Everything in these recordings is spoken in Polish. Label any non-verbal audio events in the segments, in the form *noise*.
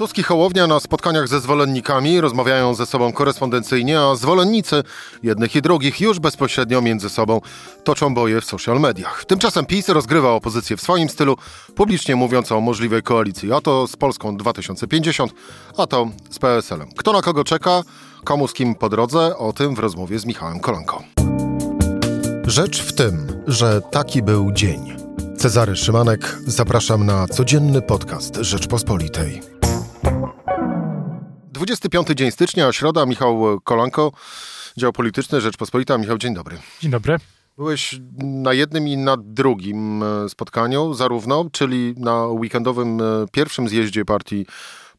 Tusk i Hołownia na spotkaniach ze zwolennikami rozmawiają ze sobą korespondencyjnie, a zwolennicy jednych i drugich już bezpośrednio między sobą toczą boje w social mediach. Tymczasem PiS rozgrywa opozycję w swoim stylu, publicznie mówiąc o możliwej koalicji, a to z Polską 2050, a to z PSL-em. Kto na kogo czeka, komu z kim po drodze, o tym w rozmowie z Michałem Kolanką. Rzecz w tym, że taki był dzień. Cezary Szymanek, zapraszam na codzienny podcast Rzeczpospolitej. 25 dzień stycznia, środa, Michał Kolanko, dział polityczny Rzeczpospolita. Michał, dzień dobry. Dzień dobry. Byłeś na jednym i na drugim e, spotkaniu, zarówno, czyli na weekendowym e, pierwszym zjeździe partii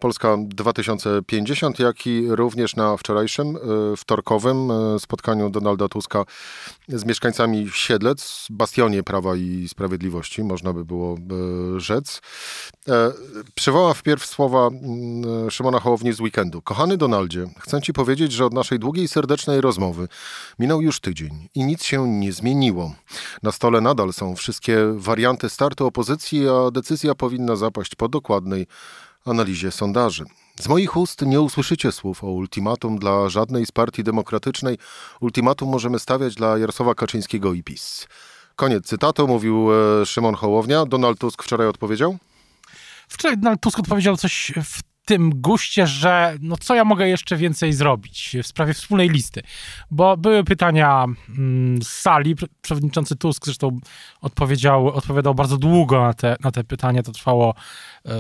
Polska 2050, jak i również na wczorajszym, e, wtorkowym e, spotkaniu Donalda Tuska z mieszkańcami Siedlec, bastionie Prawa i Sprawiedliwości, można by było e, rzec. Przywołam wpierw słowa mm, Szymona Hołowni z weekendu. Kochany Donaldzie, chcę Ci powiedzieć, że od naszej długiej, serdecznej rozmowy minął już tydzień i nic się nie zmieniło. Na stole nadal są wszystkie warianty startu opozycji, a decyzja powinna zapaść po dokładnej analizie sondaży. Z moich ust nie usłyszycie słów o ultimatum dla żadnej z partii demokratycznej. Ultimatum możemy stawiać dla Jarosława Kaczyńskiego i PiS. Koniec cytatu, mówił e, Szymon Hołownia. Donald Tusk wczoraj odpowiedział? Wczoraj Donald Tusk odpowiedział coś w tym guście, że no co ja mogę jeszcze więcej zrobić w sprawie wspólnej listy. Bo były pytania mm, z sali, przewodniczący Tusk zresztą odpowiedział, odpowiadał bardzo długo na te, na te pytania, to trwało e,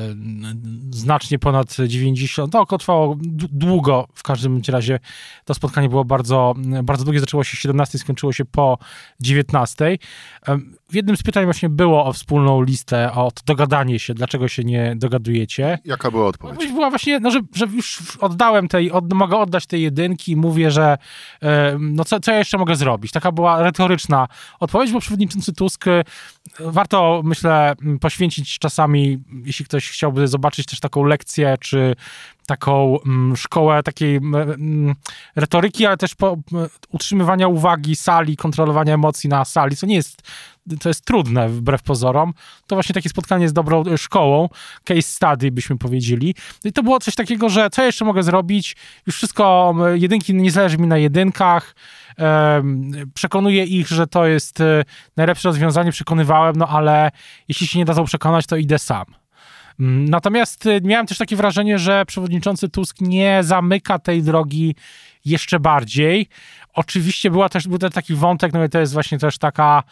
znacznie ponad 90, to trwało długo, w każdym razie to spotkanie było bardzo, bardzo długie, zaczęło się 17, skończyło się po 19. W jednym z pytań właśnie było o wspólną listę, o dogadanie się, dlaczego się nie dogadujecie. Jaka była odpowiedź? Właśnie, no, że, że już oddałem tej, od, mogę oddać tej jedynki, mówię, że no co, co ja jeszcze mogę zrobić? Taka była retoryczna odpowiedź, bo przewodniczący Tusk e, warto, myślę, poświęcić czasami, jeśli ktoś chciałby zobaczyć też taką lekcję, czy taką mm, szkołę takiej mm, retoryki, ale też utrzymywania uwagi sali, kontrolowania emocji na sali, co nie jest, to jest trudne wbrew pozorom. To właśnie takie spotkanie z dobrą szkołą, case study byśmy powiedzieli. I to było coś takiego, że co jeszcze mogę zrobić? Już wszystko, jedynki nie zależy mi na jedynkach, przekonuję ich, że to jest e, najlepsze rozwiązanie, przekonywałem, no ale jeśli się nie dadzą przekonać, to idę sam. Mm, natomiast y, miałem też takie wrażenie, że przewodniczący Tusk nie zamyka tej drogi jeszcze bardziej. Oczywiście była też, był też taki wątek, no i to jest właśnie też taka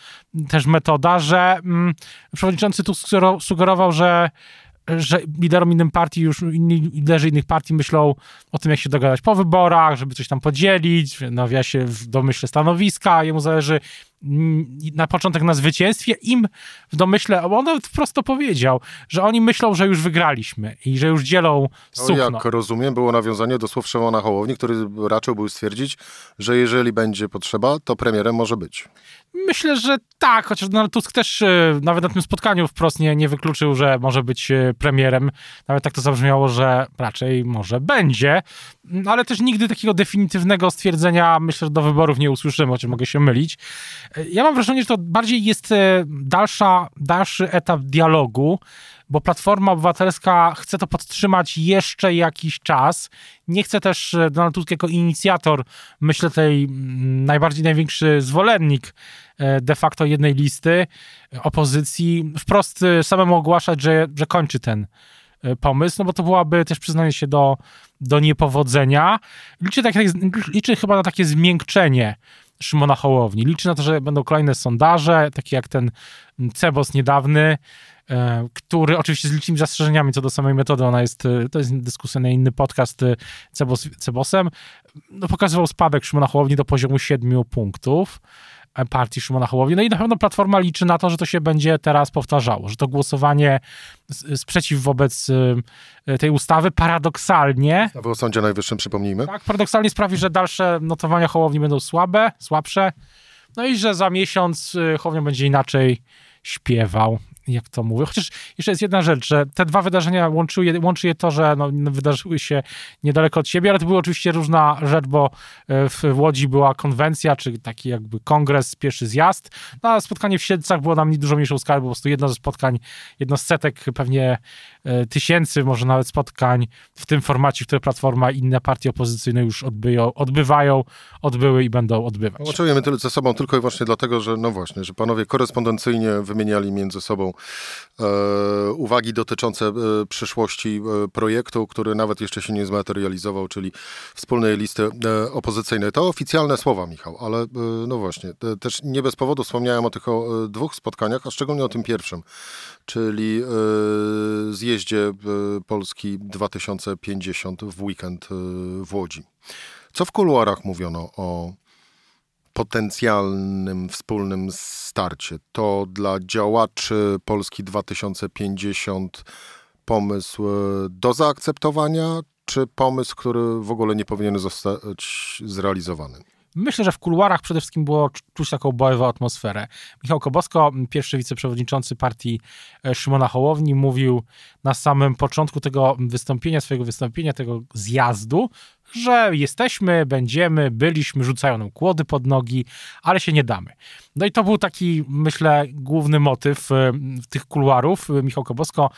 też metoda, że mm, przewodniczący Tusk sugerował, że że liderom innych partii, już inni liderzy innych partii myślą o tym, jak się dogadać po wyborach, żeby coś tam podzielić, no ja się w domyśle stanowiska, jemu zależy na początek na zwycięstwie, im w domyśle, on nawet wprost to powiedział, że oni myślą, że już wygraliśmy i że już dzielą sukno. No, jak rozumiem, było nawiązanie do słów Szymona Hołowni, który raczył był stwierdzić, że jeżeli będzie potrzeba, to premierem może być. Myślę, że tak, chociaż Donald Tusk też e, nawet na tym spotkaniu wprost nie, nie wykluczył, że może być e, premierem. Nawet tak to zabrzmiało, że raczej może będzie, ale też nigdy takiego definitywnego stwierdzenia myślę, do wyborów nie usłyszymy, chociaż mogę się mylić. Ja mam wrażenie, że to bardziej jest e, dalsza, dalszy etap dialogu, bo Platforma Obywatelska chce to podtrzymać jeszcze jakiś czas. Nie chce też e, Donald Tusk jako inicjator, myślę, tej najbardziej największy zwolennik e, de facto jednej listy opozycji, wprost samemu ogłaszać, że, że kończy ten pomysł, no bo to byłaby też przyznanie się do, do niepowodzenia. Liczę, tak, liczę chyba na takie zmiękczenie Szymona Hołowni. Liczy na to, że będą kolejne sondaże, takie jak ten Cebos niedawny, e, który oczywiście z licznymi zastrzeżeniami co do samej metody, ona jest, e, to jest dyskusja na inny podcast e, Cebos, Cebosem, no, pokazywał spadek Szymona Hołowni do poziomu 7 punktów partii Szymona Hołowni. No i na pewno Platforma liczy na to, że to się będzie teraz powtarzało, że to głosowanie sprzeciw wobec y, tej ustawy paradoksalnie... Ustawy o Sądzie Najwyższym, przypomnijmy. Tak, paradoksalnie sprawi, że dalsze notowania Hołowni będą słabe, słabsze, no i że za miesiąc y, Hołownia będzie inaczej śpiewał. Jak to mówię. Chociaż jeszcze jest jedna rzecz, że te dwa wydarzenia łączy je, łączy je to, że no, wydarzyły się niedaleko od siebie, ale to była oczywiście różna rzecz, bo e, w Łodzi była konwencja, czy taki jakby kongres, pierwszy zjazd, no, a spotkanie w Siedlcach było nam dużo mniejszą skalę, po prostu jedno ze spotkań, jedno z setek pewnie e, tysięcy, może nawet spotkań w tym formacie, w którym Platforma i inne partie opozycyjne już odbyją, odbywają, odbyły i będą odbywać. Łączymy tyle ze sobą tylko i właśnie dlatego, że no właśnie, że panowie korespondencyjnie wymieniali między sobą uwagi dotyczące e, przyszłości e, projektu, który nawet jeszcze się nie zmaterializował, czyli wspólnej listy e, opozycyjnej. To oficjalne słowa, Michał, ale e, no właśnie, też nie bez powodu wspomniałem o tych dwóch spotkaniach, a szczególnie o tym pierwszym, czyli e, zjeździe Polski 2050 w weekend w Łodzi. Co w kuluarach mówiono o potencjalnym wspólnym starcie? To dla działaczy Polski 2050 pomysł do zaakceptowania, czy pomysł, który w ogóle nie powinien zostać zrealizowany? Myślę, że w kuluarach przede wszystkim było czuć taką bojową atmosferę. Michał Kobosko, pierwszy wiceprzewodniczący partii e, Szymona Hołowni, mówił na samym początku tego wystąpienia, swojego wystąpienia, tego zjazdu, że jesteśmy, będziemy, byliśmy, rzucają nam kłody pod nogi, ale się nie damy. No i to był taki, myślę, główny motyw e, tych kuluarów. Michał Kobosko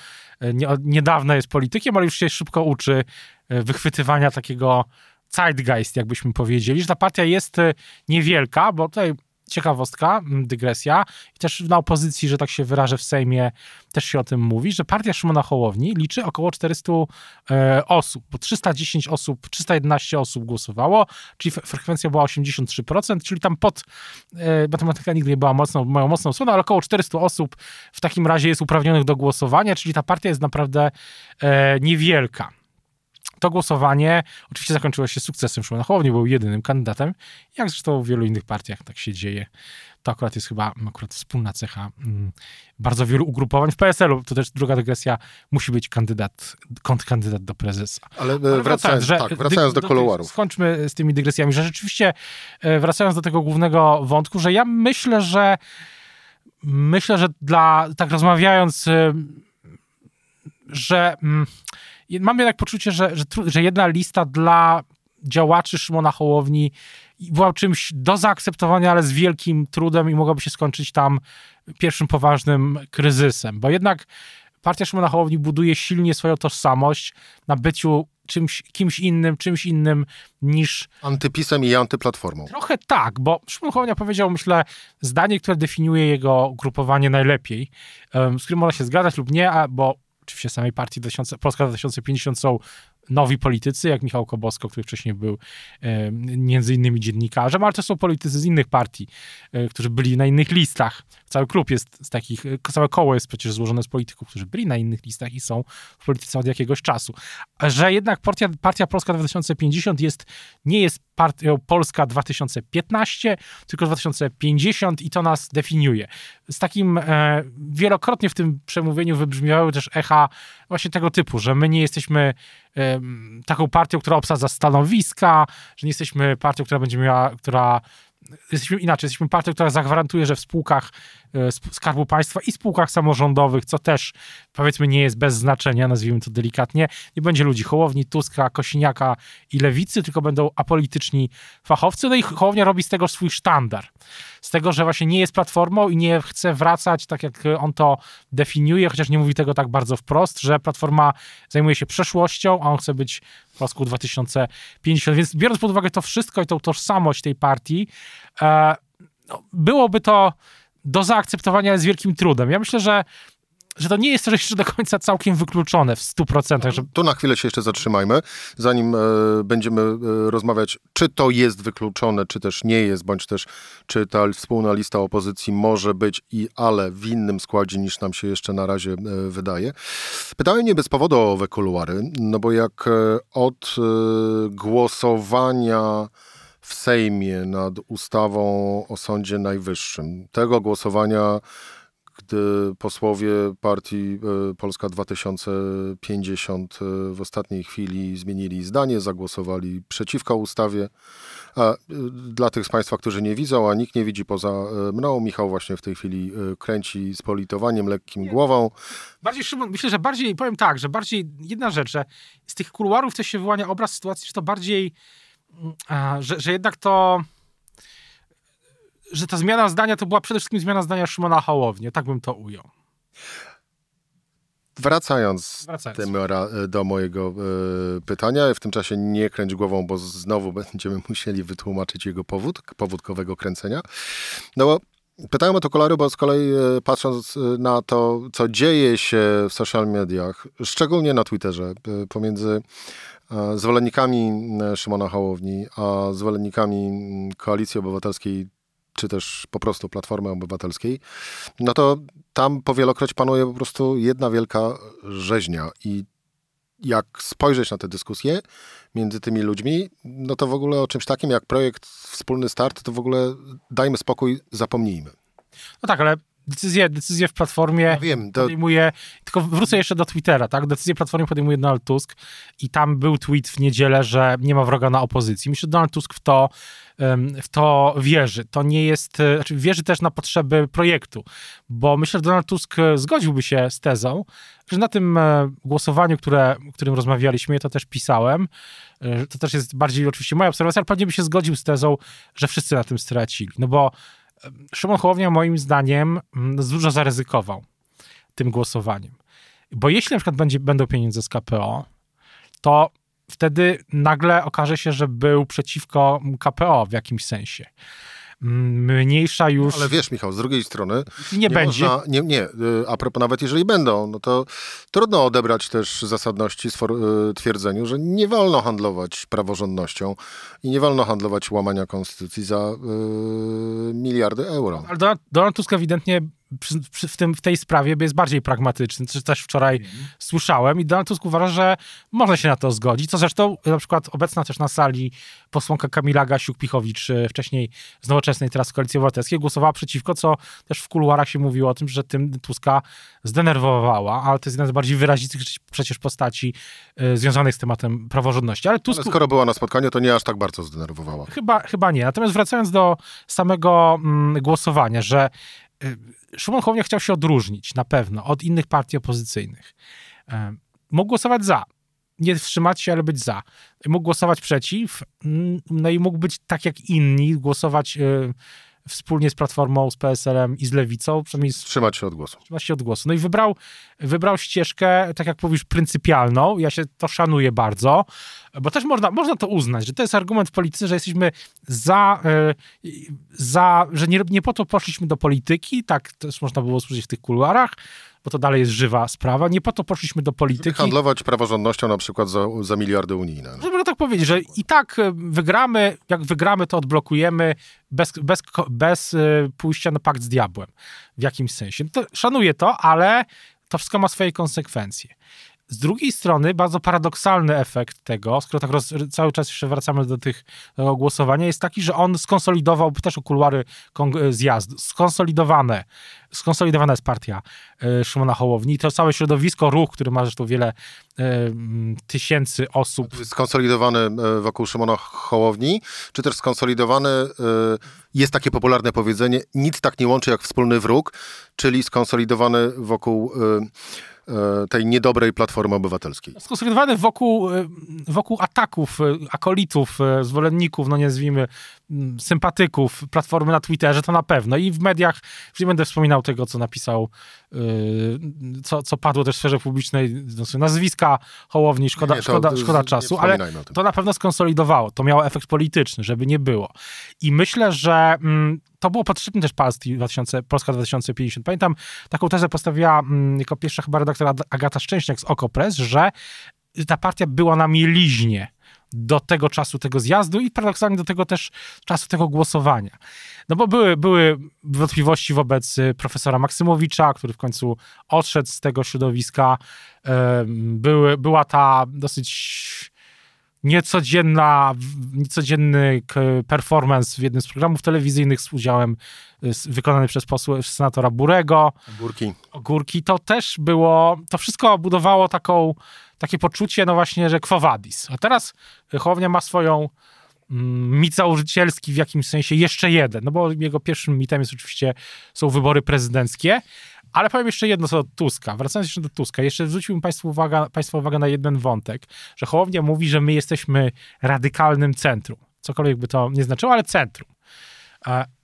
e, niedawno jest politykiem, ale już się szybko uczy wychwytywania takiego zeitgeist, jakbyśmy powiedzieli, że ta partia jest e, niewielka, bo tutaj ciekawostka, dygresja i też na opozycji, że tak się wyrażę w Sejmie, też się o tym mówi, że partia Szymona Hołowni liczy około 400 e, osób, bo 310 osób, 311 osób głosowało, czyli frekwencja była 83%, czyli tam pod, e, matematyka nigdy nie była mocną, moją mocną stroną, ale około 400 osób w takim razie jest uprawnionych do głosowania, czyli ta partia jest naprawdę e, niewielka to głosowanie oczywiście zakończyło się sukcesem Szymona Hołowni, był jedynym kandydatem, jak zresztą w wielu innych partiach tak się dzieje. To akurat jest chyba akurat wspólna cecha mm, bardzo wielu ugrupowań. W PSL-u to też druga dygresja, musi być kandydat, kontrkandydat do prezesa. Ale, Ale wracając, wracając, że, tak, wracając do, do kolowarów. Skończmy z tymi dygresjami, że rzeczywiście e, wracając do tego głównego wątku, że ja myślę, że myślę, że dla, tak rozmawiając, e, że mm, mam jednak poczucie, że, że, że jedna lista dla działaczy Szymona Hołowni była czymś do zaakceptowania, ale z wielkim trudem i mogłaby się skończyć tam pierwszym poważnym kryzysem, bo jednak partia Szymona Hołowni buduje silnie swoją tożsamość na byciu czymś, kimś innym, czymś innym niż... Antypisem i antyplatformą. Trochę tak, bo Szymon Hołownia powiedział, myślę, zdanie, które definiuje jego grupowanie najlepiej, z którym można się zgadzać lub nie, bo oczywiście samej partii 2000, Polska 2050 są nowi politycy, jak Michał Kobosko, który wcześniej był między innymi dziennikarzem, ale to są politycy z innych partii, e, którzy byli na innych listach. Cały klub jest z takich, e, całe koło jest przecież złożone z polityków, którzy byli na innych listach i są w polityce od jakiegoś czasu. Że jednak partia, partia Polska 2050 jest, nie jest partią Polska 2015, tylko 2050 i to nas definiuje. Z takim e, wielokrotnie w tym przemówieniu wybrzmiały też echa właśnie tego typu, że my nie jesteśmy taką partią, która obsadza stanowiska, że nie jesteśmy partią, która będzie miała, która jesteśmy inaczej, jesteśmy partią, która zagwarantuje, że w spółkach Skarbu Państwa i spółkach samorządowych, co też powiedzmy nie jest bez znaczenia, nazwijmy to delikatnie, nie będzie ludzi Hołowni, Tuska, Kosiniaka i Lewicy, tylko będą apolityczni fachowcy. No i Hołownia robi z tego swój sztandar. Z tego, że właśnie nie jest platformą i nie chce wracać, tak jak on to definiuje, chociaż nie mówi tego tak bardzo wprost, że platforma zajmuje się przeszłością, a on chce być w Polsku 2050. Więc biorąc pod uwagę to wszystko i tą tożsamość tej partii, e, no, byłoby to do zaakceptowania z wielkim trudem. Ja myślę, że że to nie jest też jeszcze do końca całkiem wykluczone w 100%. Że... Na chwilę się jeszcze zatrzymajmy, zanim e, będziemy e, rozmawiać, czy to jest wykluczone, czy też nie jest, bądź też czy ta wspólna lista opozycji może być i ale w innym składzie niż nam się jeszcze na razie e, wydaje. Pytałem nie bez powodu o owe kuluary, no bo jak e, od e, głosowania w Sejmie nad ustawą o Sądzie Najwyższym, tego głosowania gdy posłowie partii e, Polska 2050 e, w ostatniej chwili zmienili zdanie, zagłosowali przeciwko ustawie. A dla tych z Państwa, którzy nie widzą, a nikt nie widzi poza mną, Michał właśnie w tej chwili kręci z politowaniem lekkim głową. Bardziej, Szymon, myślę, że bardziej, powiem tak, że bardziej jedna rzecz, że z tych kuluarów też się wyłania obraz sytuacji, że to bardziej, że, że jednak to że ta zmiana zdania to była przede wszystkim zmiana zdania Szymona Hołowni, tak bym to ujął. Wracając, Wracając. do mojego y, pytania, w tym czasie nie kręć głową, bo znowu *laughs* będziemy musieli wytłumaczyć jego powód, powódkowego kręcenia. No bo pytałem o to kolary, bo z kolei y, patrząc na to, co dzieje się w social mediach, szczególnie na Twitterze, y, pomiędzy zwolennikami Szymona Hołowni, a zwolennikami Koalicji Obywatelskiej czy też po prostu Platformy Obywatelskiej, no to tam powielokroć panuje po prostu jedna wielka rzeźnia i jak spojrzeć na tę dyskusję między tymi ludźmi, no to w ogóle o czymś takim jak projekt Wspólny Start, to w ogóle dajmy spokój, zapomnijmy. No tak, ale decyzję, decyzję w Platformie ja wiem, to... podejmuje, tylko wrócę jeszcze do Twittera, tak? Decyzję w Platformie podejmuje Donald Tusk i tam był tweet w niedzielę, że nie ma wroga na opozycji. Myślę, że Donald Tusk w to, w to wierzy. To nie jest, e, znaczy wierzy też na potrzeby projektu, bo myślę, że Donald Tusk e, zgodziłby się z tezą, że na tym e, głosowaniu, które, którym rozmawialiśmy, ja to też pisałem, to też jest bardziej oczywiście moja obserwacja, ale pewnie by się zgodził z tezą, że wszyscy na tym stracili. No bo Szymon Hołownia moim zdaniem mm, dużo zaryzykował tym głosowaniem. Bo jeśli na przykład będzie, będą pieniądze z KPO, to wtedy nagle okaże się, że był przeciwko KPO w jakimś sensie mniejsza już. Ale wiesz, Michał, z drugiej strony. Nie, nie będzie. Można, nie, nie, y, a propos nawet jeżeli będą, no to trudno odebrać też zasadności y, twierdzeniu, że nie wolno handlować praworządnością i nie wolno handlować łamania konstytucji za yy, miliardy euro. Ale Donald, Donald Tusk ewidentnie przy, przy, w, tym, w tej sprawie jest bardziej pragmatyczny, co też wczoraj mm. słyszałem i Donald Tusk uważa, że można się na to zgodzić, co zresztą na przykład obecna też na sali posłanka Kamila Gasiuk-Pichowicz, e, wcześniej z Nowoczesnej, teraz z Koalicji Obywatelskiej, głosowała przeciwko, co też w kuluarach się mówiło o tym, że tym Tuska zdenerwowała, ale to jest jedna z bardziej wyrazistych przecież postaci y, związanych z tematem praworządności. Ale, Tusk... ale skoro była na spotkaniu, to nie aż tak bardzo zdenerwowała. Chyba, chyba nie. Natomiast wracając do samego mm, głosowania, że y, Szymon Hołownia chciał się odróżnić na pewno od innych partii opozycyjnych. E, mógł głosować za. Nie wstrzymać się, ale być za. Mógł głosować przeciw, no i mógł być tak jak inni, głosować e, wspólnie z Platformą, z PSL-em i z Lewicą. Przynajmniej wstrzymać się od głosu. Wstrzymać się od głosu. No i wybrał, wybrał ścieżkę, tak jak mówisz, pryncypialną. Ja się to szanuję bardzo, bo też można, można to uznać, że to jest argument w polityce, że jesteśmy za, e, za że nie, nie po to poszliśmy do polityki, tak też można było usłyszeć w tych kuluarach, bo to dalej jest żywa sprawa. Nie po to poszliśmy do polityki. Żeby handlować praworządnością na przykład za, za miliardy unijne. Żeby tak powiedzieć, że i tak e, wygramy, jak wygramy, to odblokujemy bez, bez, bez e, pójścia na pakt z diabłem w jakimś sensie. To, szanuję to, ale to wszystko ma swoje konsekwencje. Z drugiej strony, bardzo paradoksalny efekt tego, skoro tak roz, cały czas jeszcze wracamy do tych do głosowania, jest taki, że on skonsolidował też okuluary zjazdu, skonsolidowane, skonsolidowana jest partia y, Szymona Hołowni to całe środowisko, ruch, który ma zresztą wiele y, tysięcy osób. Skonsolidowany e, wokół Szymona Hołowni, czy też skonsolidowany, y, jest takie popularne powiedzenie, nic tak nie łączy jak wspólny wróg, czyli skonsolidowany wokół E, tej niedobrej Platformy Obywatelskiej. Skonsolidowany wokół, e, wokół ataków, e, akolitów, zwolenników, no nie nazwijmy, mm, sympatyków Platformy na Twitterze, to na pewno. I w mediach, już nie będę wspominał tego, co napisał, co, co padło też w sferze publicznej, nazwiska Hołowni, szkoda, nie, szkoda, szkoda czasu, ale to na pewno skonsolidowało. To miało efekt polityczny, żeby nie było. I myślę, że mm, to było potrzebne też Polski 2000, Polska 2050. Pamiętam, taką tezę postawiła mm, jako pierwsza chyba redaktor Agata Szczęśniak z Okopres, że ta partia była na mieliźnie do tego czasu tego zjazdu i paradoksalnie do tego też czasu tego głosowania. No bo były, były wątpliwości wobec y, profesora Maksymowicza, który w końcu odszedł z tego środowiska. Były, była ta dosyć niecodzienna, niecodzienny performance w jednym z programów telewizyjnych z udziałem wykonany przez posła, senatora Burego. Górki. Górki. To też było, to wszystko budowało taką, takie poczucie, no właśnie, że quo vadis. A teraz Hołownia ma swoją mm, mit założycielski w jakimś sensie jeszcze jeden, no bo jego pierwszym mitem jest oczywiście, są wybory prezydenckie, ale powiem jeszcze jedno co do Tuska. Wracając jeszcze do Tuska, jeszcze zwróciłbym Państwu uwagę, Państwa uwagę na jeden wątek, że Hołownia mówi, że my jesteśmy radykalnym centrum. Cokolwiek by to nie znaczyło, ale centrum.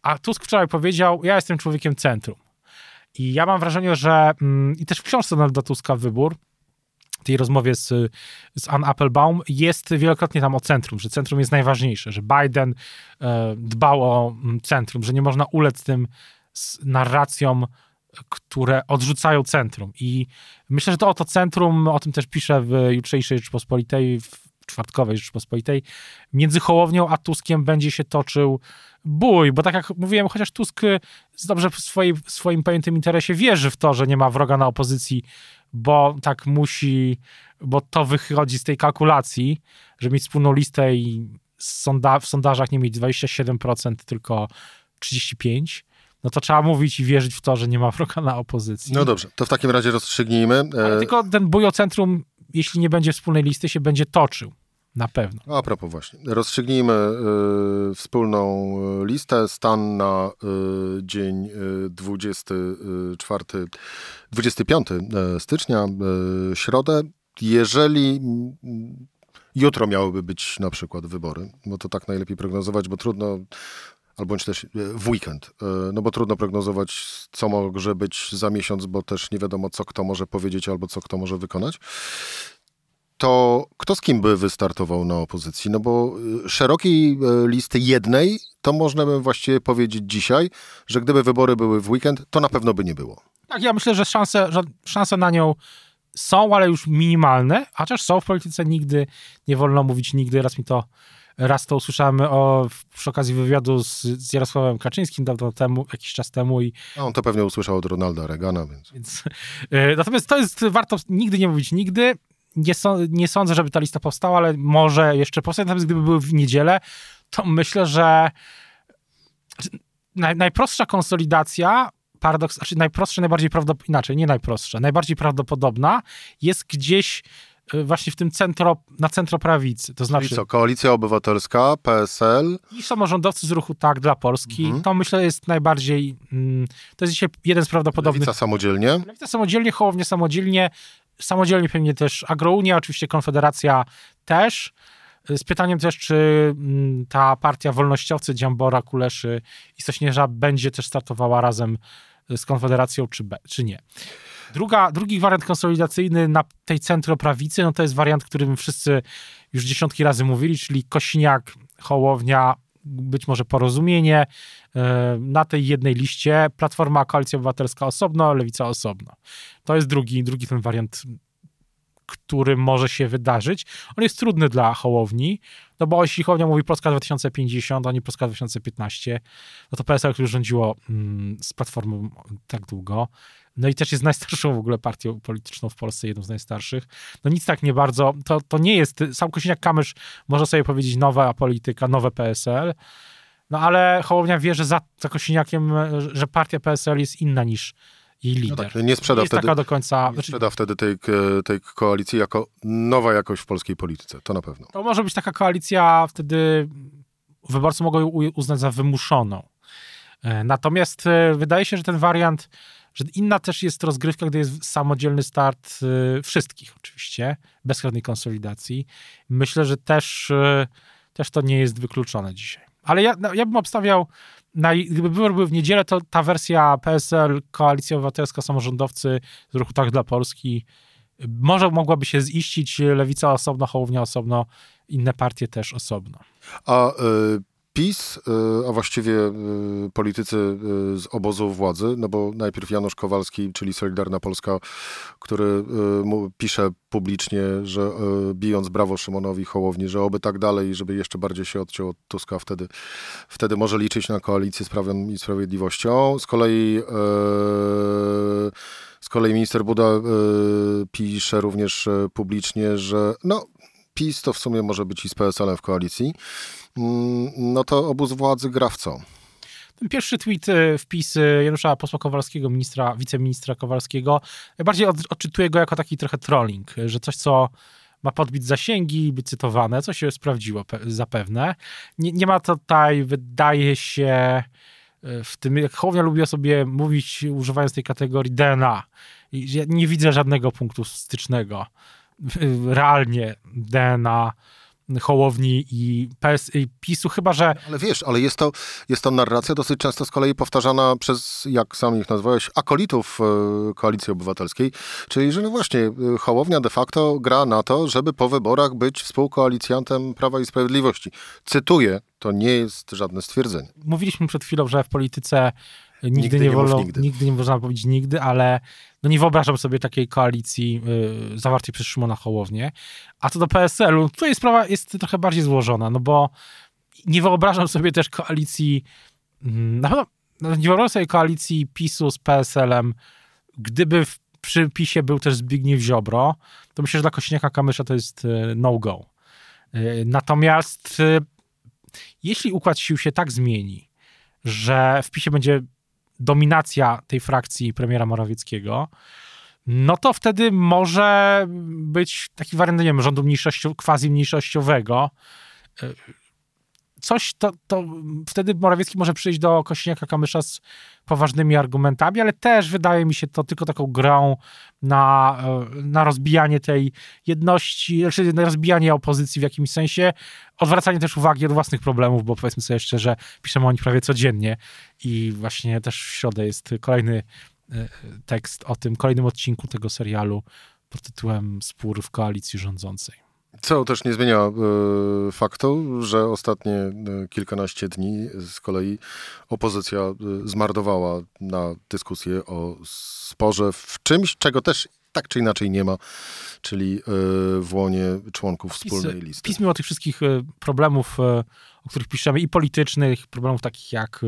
A Tusk wczoraj powiedział, ja jestem człowiekiem centrum. I ja mam wrażenie, że mm, i też w książce Donalda Tuska Wybór, tej rozmowie z, z Ann Applebaum jest wielokrotnie tam o centrum, że centrum jest najważniejsze, że Biden e, dbał o mm, centrum, że nie można ulec tym narracjom które odrzucają centrum. I myślę, że to oto centrum, o tym też piszę w jutrzejszej Rzeczpospolitej, w czwartkowej Rzeczpospolitej, między Hołownią a Tuskiem będzie się toczył bój, bo tak jak mówiłem, chociaż Tusk dobrze w swoim, w swoim pojętym interesie wierzy w to, że nie ma wroga na opozycji, bo tak musi, bo to wychodzi z tej kalkulacji, że mieć wspólną listę i sonda, w sondażach nie mieć 27%, tylko 35%, no to trzeba mówić i wierzyć w to, że nie ma wroga na opozycji. No dobrze, to w takim razie rozstrzygnijmy. Ale e, tylko ten bój o centrum, jeśli nie będzie wspólnej listy, się będzie toczył. Na pewno. A propos właśnie. Rozstrzygnijmy y, wspólną e, listę. Stan na y, dzień y, 24, 25 stycznia, y, środę. Jeżeli jutro miałyby być na przykład wybory, bo to tak najlepiej prognozować, bo trudno albo też e, w weekend. E, no bo trudno prognozować, co może być za miesiąc, bo też nie wiadomo, co kto może powiedzieć albo co kto może wykonać. To kto z kim by wystartował na opozycji? No bo e, szerokiej listy jednej, to można by właściwie powiedzieć dzisiaj, że gdyby wybory były w weekend, to na pewno by nie było. Tak, ja myślę, że szanse, że szanse na nią są, ale już minimalne, chociaż są w polityce nigdy, nie wolno mówić nigdy, raz mi to Raz to usłyszałem o, przy okazji wywiadu z, z Jarosławem Kaczyńskim dawno temu, jakiś czas temu. I, A on to pewnie usłyszał od Ronalda Reagana, więc... więc yy, natomiast to jest, warto nigdy nie mówić nigdy. Nie, so, nie sądzę, żeby ta lista powstała, ale może jeszcze powstać. Natomiast gdyby były w niedzielę, to myślę, że naj, najprostsza konsolidacja paradoks, znaczy najprostsza, najbardziej prawdopodobna, inaczej, nie najprostsza, najbardziej prawdopodobna jest gdzieś właśnie w tym centro, na centroprawicy. To znaczy. co, Koalicja Obywatelska, PSL. I samorządowcy z ruchu Tak dla Polski. Mhm. To myślę jest najbardziej. Mm, to jest dzisiaj jeden z prawdopodobnych. Lewica samodzielnie. Lewica samodzielnie, Hołownie samodzielnie. Samodzielnie pewnie też Agrounia, oczywiście Konfederacja też. Z pytaniem też, czy mm, ta partia wolnościowcy Dziambora, Kuleszy i Sośnierza będzie też startowała razem z Konfederacją, czy, be, czy nie. Druga, drugi wariant konsolidacyjny na tej centroprawicy, no to jest wariant, którym wszyscy już dziesiątki razy mówili, czyli Kosiniak, Hołownia, być może porozumienie e, na tej jednej liście. Platforma Koalicja Obywatelska osobno, Lewica osobno. To jest drugi, drugi ten wariant, który może się wydarzyć. On jest trudny dla Hołowni, no bo jeśli Hołownia mówi Polska 2050, a nie Polska 2015, no to PSL, które rządziło mm, z Platformą tak długo, no i też jest najstarszą w ogóle partią polityczną w Polsce, jedną z najstarszych. No nic tak nie bardzo, to, to nie jest, sam Kosiniak-Kamysz może sobie powiedzieć nowa polityka, nowe PSL, no ale Hołownia wie, że za, za Kosiniakiem, że partia PSL jest inna niż jej no lider. No tak, nie sprzeda nie wtedy, do końca, nie znaczy- sprzeda wtedy tej, tej koalicji jako nowa jakość w polskiej polityce, to na pewno. To może być taka koalicja, wtedy wyborcy mogą ją uznać za wymuszoną. E, natomiast e, wydaje się, że ten wariant że inna też jest rozgrywka, gdy jest samodzielny start y, wszystkich oczywiście, bez żadnej konsolidacji. Myślę, że też, y, też to nie jest wykluczone dzisiaj. Ale ja, no, ja bym obstawiał, na, gdyby wybory były w niedzielę, to ta wersja PSL, Koalicja Obywatelska, Samorządowcy z Ruchu Tak dla Polski, może mogłaby się ziścić, Lewica osobno, Hołownia osobno, inne partie też osobno. A y, PiS, y, a właściwie y, politycy y, z obozu władzy, no bo najpierw Janusz Kowalski, czyli Solidarna Polska, który pisze publicznie, że bijąc brawo Szymonowi Hołowni, że oby tak dalej, żeby jeszcze bardziej się odciął od Tuska, wtedy, wtedy może liczyć na koalicję z Prawem i Sprawiedliwością. Z kolei z kolei minister Buda pisze również publicznie, że no, PiS, to w sumie może być i z PSL-em w koalicji, mm, no to obóz władzy gra w co? Ten pierwszy tweet, y, wpis Janusza Posła Kowalskiego, ministra, wiceministra Kowalskiego, bardziej odczytuję go jako taki trochę trolling, że coś, co ma podbić zasięgi, być cytowane, co się sprawdziło zapewne. Nie, nie ma tutaj, wydaje się, w tym, jak Hołownia lubiła sobie mówić, używając tej kategorii DNA. I ja nie widzę żadnego punktu stycznego. Realnie DNA Hołowni i, PS, i PiSu, chyba że... Ale wiesz, ale jest to, jest to narracja dosyć często z kolei powtarzana przez, jak sam ich nazwałeś, akolitów e, Koalicji Obywatelskiej, czyli że no właśnie e, Hołownia de facto gra na to, żeby po wyborach być współkoalicjantem Prawa i Sprawiedliwości. Cytuję, to nie jest żadne stwierdzenie. Mówiliśmy przed chwilą, że w polityce Nigdy, nigdy, nie, wolno, nigdy. nigdy nie można powiedzieć nigdy, ale no nie wyobrażam sobie takiej koalicji y, zawartej przez Szymona Hołownię. A co do PSL-u, tutaj sprawa jest trochę bardziej złożona, no bo nie wyobrażam sobie też koalicji, mm, na pewno no nie wyobrażam sobie koalicji PiSu z PSL-em, gdyby w przy PiSie był też Zbigniew Ziobro, to myślę, że dla Kośniaka-Kamysza to jest y, no-go. Y, natomiast y, jeśli układ sił się tak zmieni, że w PiSie będzie dominacja tej frakcji premiera Morawieckiego, no to wtedy może być taki wariant, nie wiem, rządu mniejszościowego, quasi mniejszościowego. Coś to, to wtedy Morawiecki może przyjść do Kośniaka-Kamysza z poważnymi argumentami, ale też wydaje mi się to tylko taką grą na, na rozbijanie tej jedności, znaczy na rozbijanie opozycji w jakimś sensie, odwracanie też uwagi od własnych problemów, bo powiedzmy sobie szczerze, piszemy o nich prawie codziennie i właśnie też w środę jest kolejny e, tekst o tym, kolejnym odcinku tego serialu pod tytułem Spór w koalicji rządzącej. Co też nie zmienia y, faktu, że ostatnie y, kilkanaście dni z kolei opozycja y, zmarnowała na dyskusję o sporze w czymś, czego też tak czy inaczej nie ma, czyli w łonie członków wspólnej PiS, listy. PiS mimo tych wszystkich problemów, o których piszemy, i politycznych, problemów takich jak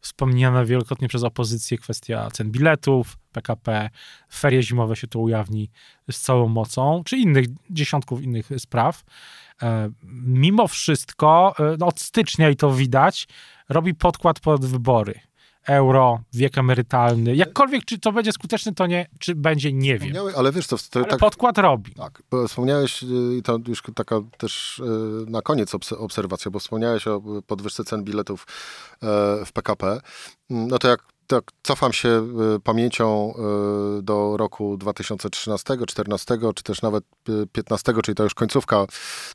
wspomniana wielokrotnie przez opozycję kwestia cen biletów, PKP, ferie zimowe się to ujawni z całą mocą, czy innych, dziesiątków innych spraw. E, mimo wszystko, e, no od stycznia i to widać, robi podkład pod wybory euro, wiek emerytalny. Jakkolwiek, czy to będzie skuteczne, to nie, czy będzie, nie wiem. Ale wiesz, to, to ale tak, podkład robi. Tak, wspomniałeś, i to już taka też y, na koniec obserwacja, bo wspomniałeś o podwyżce cen biletów e, w PKP. Mm, no to jak tak, cofam się y, pamięcią y, do roku 2013, 2014, czy też nawet 15, y, czyli to już końcówka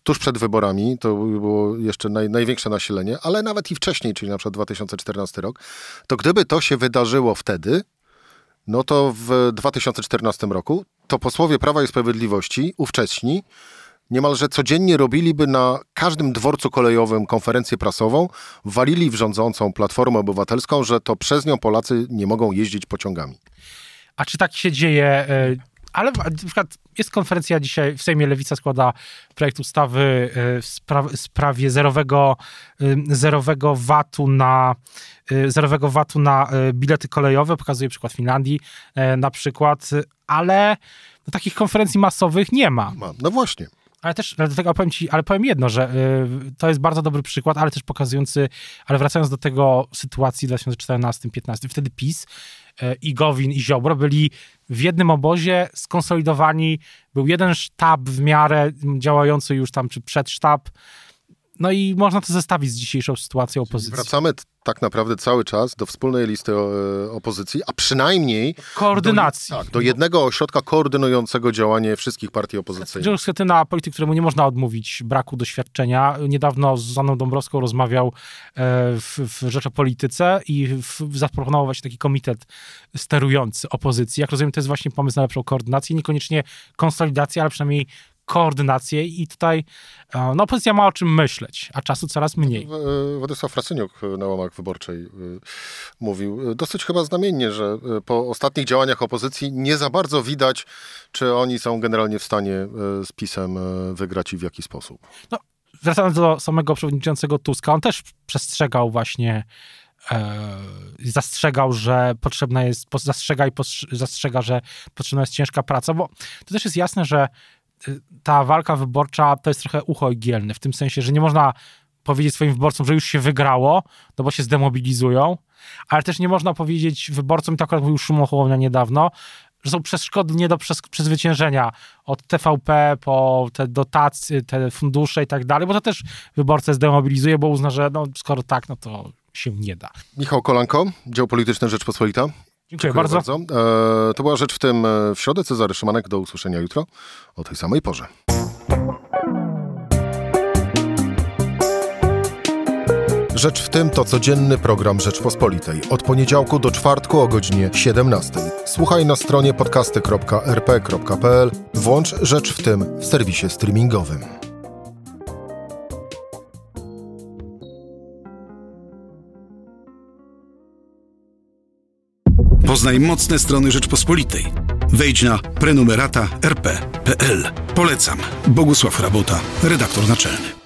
tuż przed wyborami, to było jeszcze naj, największe nasilenie, ale nawet i wcześniej, czyli na przykład 2014 rok, to gdyby to się wydarzyło wtedy, no to w 2014 roku to posłowie Prawa i Sprawiedliwości, ówcześni, niemalże codziennie robiliby na każdym dworcu kolejowym konferencję prasową, walili w rządzącą Platformę Obywatelską, że to przez nią Polacy nie mogą jeździć pociągami. A czy tak się dzieje? E, ale na przykład jest konferencja dzisiaj, w Sejmie Lewica składa projekt ustawy e, w sprawie zerowego, e, zerowego VAT-u na zerowego VAT-u na bilety kolejowe, pokazuje przykład Finlandii na przykład, ale no, takich konferencji masowych nie ma. No właśnie. Ale też, ale do tego powiem ci, ale powiem jedno, że y, to jest bardzo dobry przykład, ale też pokazujący, ale wracając do tego sytuacji w 2014-2015, wtedy PiS y, i Gowin i Ziobro byli w jednym obozie skonsolidowani, był jeden sztab w miarę działający już tam, czy przedsztab, no i można to zestawić z dzisiejszą sytuacją opozycji. Wracamy tak naprawdę cały czas do wspólnej listy e, opozycji, a przynajmniej koordynacji. Do, tak, do jednego ośrodka koordynującego działanie wszystkich partii opozycyjnych. Grzegorz Schetyna, polityk, któremu nie można odmówić braku doświadczenia, niedawno z Zaną Dąbrowską rozmawiał e, w, w Rzeczopolityce i w, zaproponował właśnie taki komitet sterujący opozycji. Jak rozumiem, to jest właśnie pomysł na lepszą koordynację, niekoniecznie konsolidację, ale przynajmniej koordynację i tutaj e, no, opozycja ma o czym myśleć, a czasu coraz mniej. Władysław Frasyniuk na łamach wyborczej e, mówił e, dosyć chyba znamiennie, że po ostatnich działaniach opozycji nie za bardzo widać, czy oni są generalnie w stanie z PiSem wygrać i w jaki sposób. No, wracając do samego przewodniczącego Tuska, on też przestrzegał właśnie zastrzegał, że potrzebna jest, zastrzega i zastrzega, że potrzebna jest ciężka praca, bo to też jest jasne, że ta walka wyborcza to jest trochę ucho igielne, w tym sensie, że nie można powiedzieć swoim wyborcom, że już się wygrało, no bo się zdemobilizują, ale też nie można powiedzieć wyborcom, i to akurat mówił Szymon Hołownia niedawno, że są przeszkody nie do przezwyciężenia od TVP po te dotacje, te fundusze i tak dalej, bo to też wyborcę zdemobilizuje, bo uzna, że no, skoro tak, no to się nie da. Michał Kolanko, dział polityczny Rzeczpospolita. Dziękuję, Dziękuję bardzo. bardzo. E, to była rzecz w tym e, w środę. Cezary Szymanek, do usłyszenia jutro o tej samej porze. Rzecz w tym to codzienny program Rzeczpospolitej. Od poniedziałku do czwartku o godzinie 17. Słuchaj na stronie podcasty.rp.pl. Włącz Rzecz w tym w serwisie streamingowym. Poznaj mocne strony Rzeczpospolitej. Wejdź na prenumerata rp.pl. Polecam. Bogusław Rabota, redaktor naczelny.